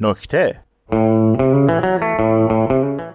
نکته.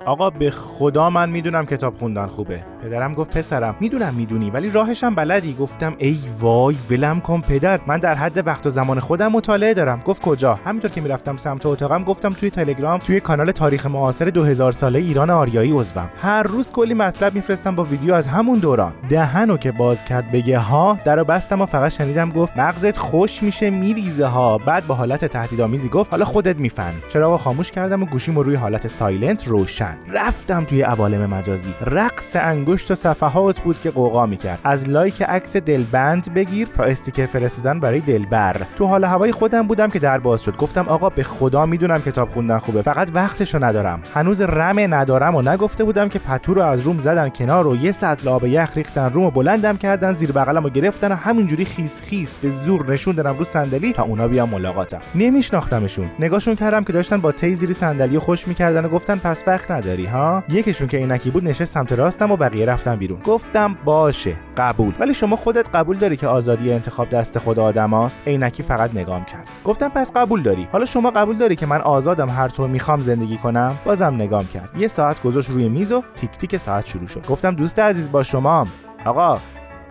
آقا به خدا من می‌دونم کتاب خوندن خوبه. پدرم گفت پسرم می‌دونم می‌دونی ولی راهشم بلدی. گفتم ای وای ولم کن پدر من در حد وقت و زمان خودم مطالعه دارم. گفت کجا؟ همینطور که می‌رفتم سمت اتاقم گفتم توی تلگرام توی کانال تاریخ معاصر 2000 ساله ایران آریایی عضوم. هر روز کلی مطلب میفرستم با ویدیو از همون دوران. دهنو که باز کرد بگه ها درو بستم و فقط شنیدم گفت مغزت خوش میشه میریزه ها. بعد با حالت تهدیدآمیزی گفت حالا خودت می‌فهمی. چراغو خاموش کردم و گوشیمو روی حالت سایلنت روشن. رفتم توی عوالم مجازی. رقص انگشت و صفحات بود که قوقا می‌کرد. از لایک عکس دلبند بگیر تا استیکر فرستادن برای دلبر. تو حال هوای خودم بودم که در باز شد. گفتم آقا به خدا می‌دونم کتاب خوندن خوبه. فقط وقتشو ندارم. هنوز رم ندارم و نگفته بودم که پتو رو از روم زدن کنار و یه سطل آب یخ ریختن روم و بلندم کردن زیر بغلم و گرفتن و همینجوری خیس خیس به زور نشوندنم رو صندلی تا اونا بیان ملاقاتم. نمیشناختمشون. نگاهشون کردم که داشتن با تی زیر صندلی خوش می‌کردن و گفتن پس وقت نداری ها؟ یکیشون که عینکی بود نشست سمت راستم و بقیه رفتن بیرون. گفتم باشه قبول. ولی شما خودت قبول داری که آزادی انتخاب دست خود آدم است عینکی فقط نگام کرد. گفتم پس قبول داری. حالا شما قبول داری که من آزادم هر طور می‌خوام زندگی کنم؟ بازم نگام کرد. یه ساعت گذاشت روی میز و تیک تیک ساعت شروع شد. گفتم دوست عزیز با شما آقا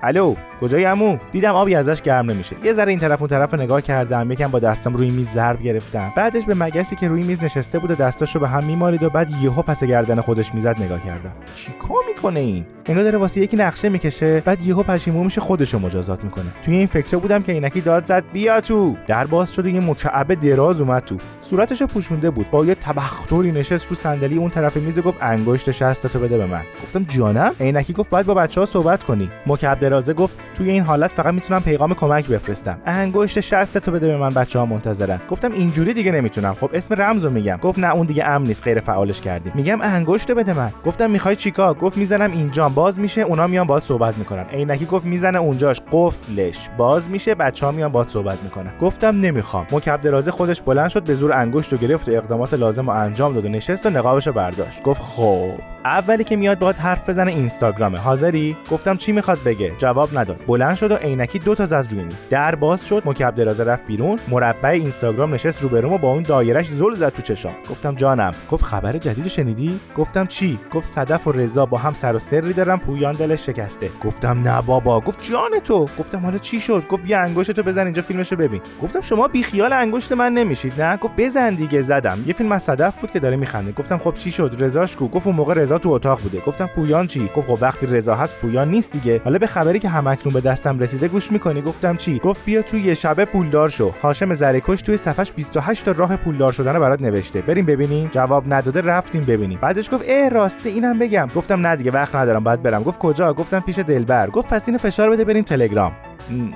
الو کجایی عمو؟ دیدم آبی ازش گرم نمیشه. یه ذره این طرف اون طرف نگاه کردم یکم با دستم روی میز ضرب گرفتم. بعدش به مگسی که روی میز نشسته بود و دستاشو به هم میمالید و بعد یهو پس گردن خودش می‌زد نگاه کردم. چیکار می‌کنه این؟ انگار داره واسه یکی نقشه می‌کشه بعد یهو پشیمون میشه خودشو مجازات می‌کنه. توی این فکر بودم که اینکی داد زد بیا تو! در باز شد و یه مکعب دراز اومد تو. صورتشو پوشونده بود. با یه تبختوری نشست رو صندلی اون طرف میز گفت انگشت شستتو بده به من. گفتم جانم؟ عینکی گفت باید با بچه‌ها صحبت کنی. مکعب درازه گفت توی این حالت فقط می‌تونم پیغام کمک بفرستم. انگشت شستتو بده به من بچه ها منتظرن. گفتم اینجوری دیگه نمی‌تونم. خب اسم رمزو میگم. گفت نه اون دیگه امن نیست. غیر فعالش کردیم. میگم انگشت بده من. گفتم می‌خوای چیکار؟ گفت می‌زنم اینجا باز میشه اونا میان باهات صحبت می‌کنن. عینکی گفت می‌زنه اونجاش. قفلش. باز میشه بچه ها میان باهات صحبت می‌کنن. گفتم نمی‌خوام. مکعب درازه خودش بلند شد به زور انگشت رو گرفت و اقدامات لازم رو انجام داد و نشست و نقابش برداشت. گفت خب. اولی که میاد باهات حرف بزنه اینستاگرامه. حاضری؟ گفتم چی می‌خواد بگه؟ جواب نداد. بلند شد و عینکی دو تا زد روی میز. در باز شد مکعب درازه رفت بیرون مربع اینستاگرام نشست روبروم و با اون دایرش زل زد تو چشام. گفتم جانم. گفت خبر جدید شنیدی؟ گفتم چی؟ گفت صدف و رضا با هم سر و سری دارن پویان دلش شکسته. گفتم نه بابا. گفت جان تو. گفتم حالا چی شد؟ گفت بیا انگشتتو بزن اینجا فیلمشو ببین. گفتم شما بی خیال انگشت من نمیشید نه؟ گفت بزن دیگه زدم. یه فیلم از صدف بود که داره میخنده. گفتم خب چی شد؟ رضاش گفت اون موقع رضا تو اتاق بوده. گفتم پویان چی؟ گفت خب وقتی رضا هست پویان نیست دیگه. حالا به خبری که همکنون به دستم رسیده گوش می‌کنی؟ گفتم چی؟ گفت بیا تو یه شبه پولدار شو. هاشم زرکش توی صفحش 28 تا راه پولدار شدن برات نوشته. بریم ببینیم؟ جواب نداده رفتیم ببینیم. بعدش گفت اه راستی اینم بگم. گفتم نه دیگه وقت ندارم باید برم. گفت کجا؟ گفتم پیش دلبر. گفت پس اینو فشار بده بریم تلگرام.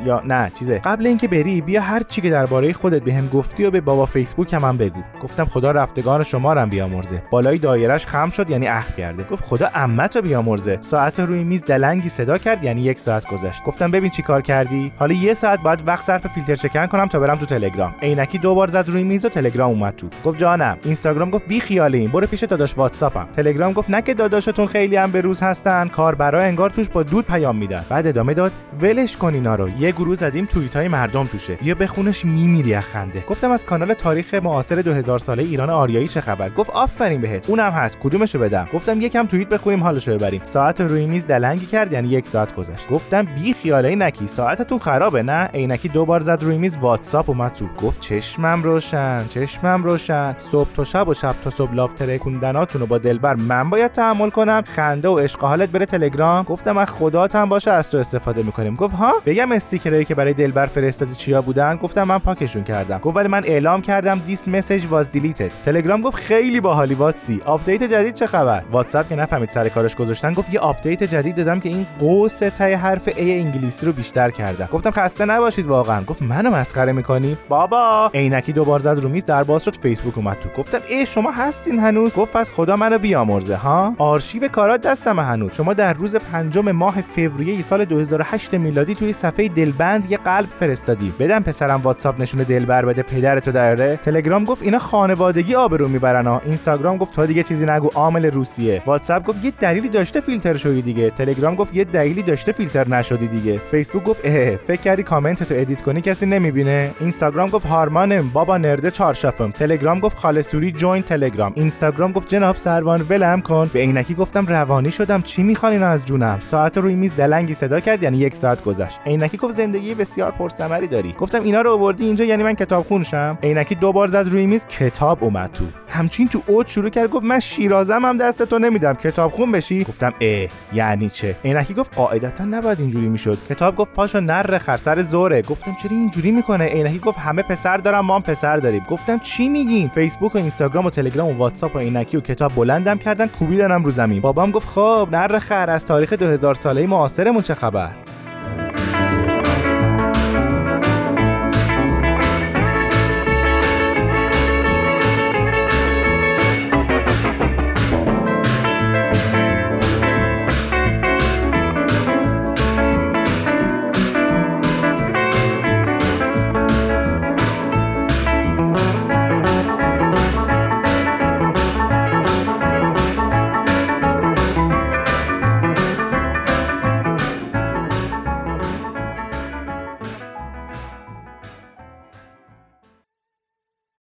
یا نه چیزه. قبل اینکه بری بیا هر چی که درباره خودت بهم گفتی و به بابا فیسبوک هم, هم بگو. گفتم خدا رفتگان شما رو بیامرزه. بالای دایرش خم شد یعنی اخ کرده. گفت خدا عمت رو بیامرزه. ساعت روی میز دلنگی صدا کرد یعنی یک ساعت گذشت. گفتم ببین چی کار کردی. حالا یه ساعت باید وقت صرف فیلتر شکن کنم تا برم تو تلگرام. عینکی دو بار زد روی میز و تلگرام اومد تو. گفت جانم. اینستاگرام گفت بی خیالین برو پیش داداش واتساپم. تلگرام گفت نه که داداشتون خیلی هم به روز هستن. کاربرا انگار توش با دود پیام میدن. بعد ادامه داد ولش کن رو یه گروه زدیم توییت های مردم توشه. یا بخونش میمیری از خنده. گفتم از کانال تاریخ معاصر 2000 ساله ایران آریایی چه خبر؟ گفت آفرین بهت. اونم هست. کدومشو بدم؟ گفتم یکم توییت بخونیم حالشو ببریم. ساعت روی میز دلنگی کرد یعنی یک ساعت گذشت. گفتم بی‌خیال عینکی. ساعتتون خرابه نه؟ عینکی دو بار زد روی میز واتساپ اومد تو. گفت چشمم روشن چشمم روشن. صبح تا شب و شب تا صبح love ترکوندناتون رو با دلبر من باید تحمل کنم. خنده و عشق و حالت برا تلگرام. گفتم از خداتم باشه از تو استفاده می‌کنیم. گفت ها؟ بگم استیکرایی که برای دلبر فرستادی چیا بودن گفتم من پاکشون کردم. گفت ولی من اعلام کردم This message was deleted تلگرام گفت خیلی باحالی واتسی. آپدیت جدید چه خبر؟ واتساپ که نفهمید سر کارش گذاشتن گفت یه آپدیت جدید دادم که این قوس تای حرف ای انگلیسی رو بیشتر کردم. گفتم خسته نباشید واقعا. گفت منو مسخره می‌کنی؟ بابا! عینکی دوبار زد رو میز در باز شد فیسبوک اومد تو. گفتم ای شما هستین هنوز؟ گفت پس خدا منو بیامرزه ها؟ آرشیو کارات دستم هنوز. شما در روز پنجم ماه فوریه سال 2008 میلادی توی صفحه دلبند یه قلب فرستادی. بدم پسرم واتساپ نشون دلبر بده پدرتو داره؟ تلگرام گفت اینا خانوادگی آبرو می‌برن ها. اینستاگرام گفت تا دیگه چیزی نگو عامل روسیه. واتساپ گفت یه دلیلی داشته فیلتر شدی دیگه. تلگرام گفت یه دلیلی داشته فیلتر نشدی دیگه. فیسبوک گفت اه فکر کردی کامنت تو ادیت کنی کسی نمی‌بینه؟ اینستاگرام گفت هارمانم بابا نرده چارشافم تلگرام گفت خاله سوری جوین تلگرام. اینستاگرام گفت جناب سروان ولم کن. به عینکی گفتم روانی شدم. چی می‌خوان از جونم؟ ساعت روی میز دلنگی صدا کرد یعنی یک ساعت گذشت. عینکی گفت زندگی بسیار پرثمری داری. گفتم اینا رو آوردی اینجا یعنی من کتاب خونشم؟ عینکی دو بار زد روی میز کتاب اومد تو. همچین تو اوج شروع کرد گفت من شیرازم هم دست تو نمیدم کتاب خون بشی؟ گفتم اه یعنی چه؟ عینکی گفت قاعدتا نباید اینجوری می‌شد. کتاب گفت پاشو نر خرسر زوره. گفتم چرا اینجوری می‌کنه؟ عینکی گفت همه پسر دارم ما هم پسر داریم. گفتم چی میگین؟ فیسبوک و اینستاگرام و تلگرام و واتساپ و عینکی و کتاب بلندم کردن کوبیدنم رو زمین. بابام گفت خب نر خر از تاریخ 2000 ساله معاصرمون چه خبر؟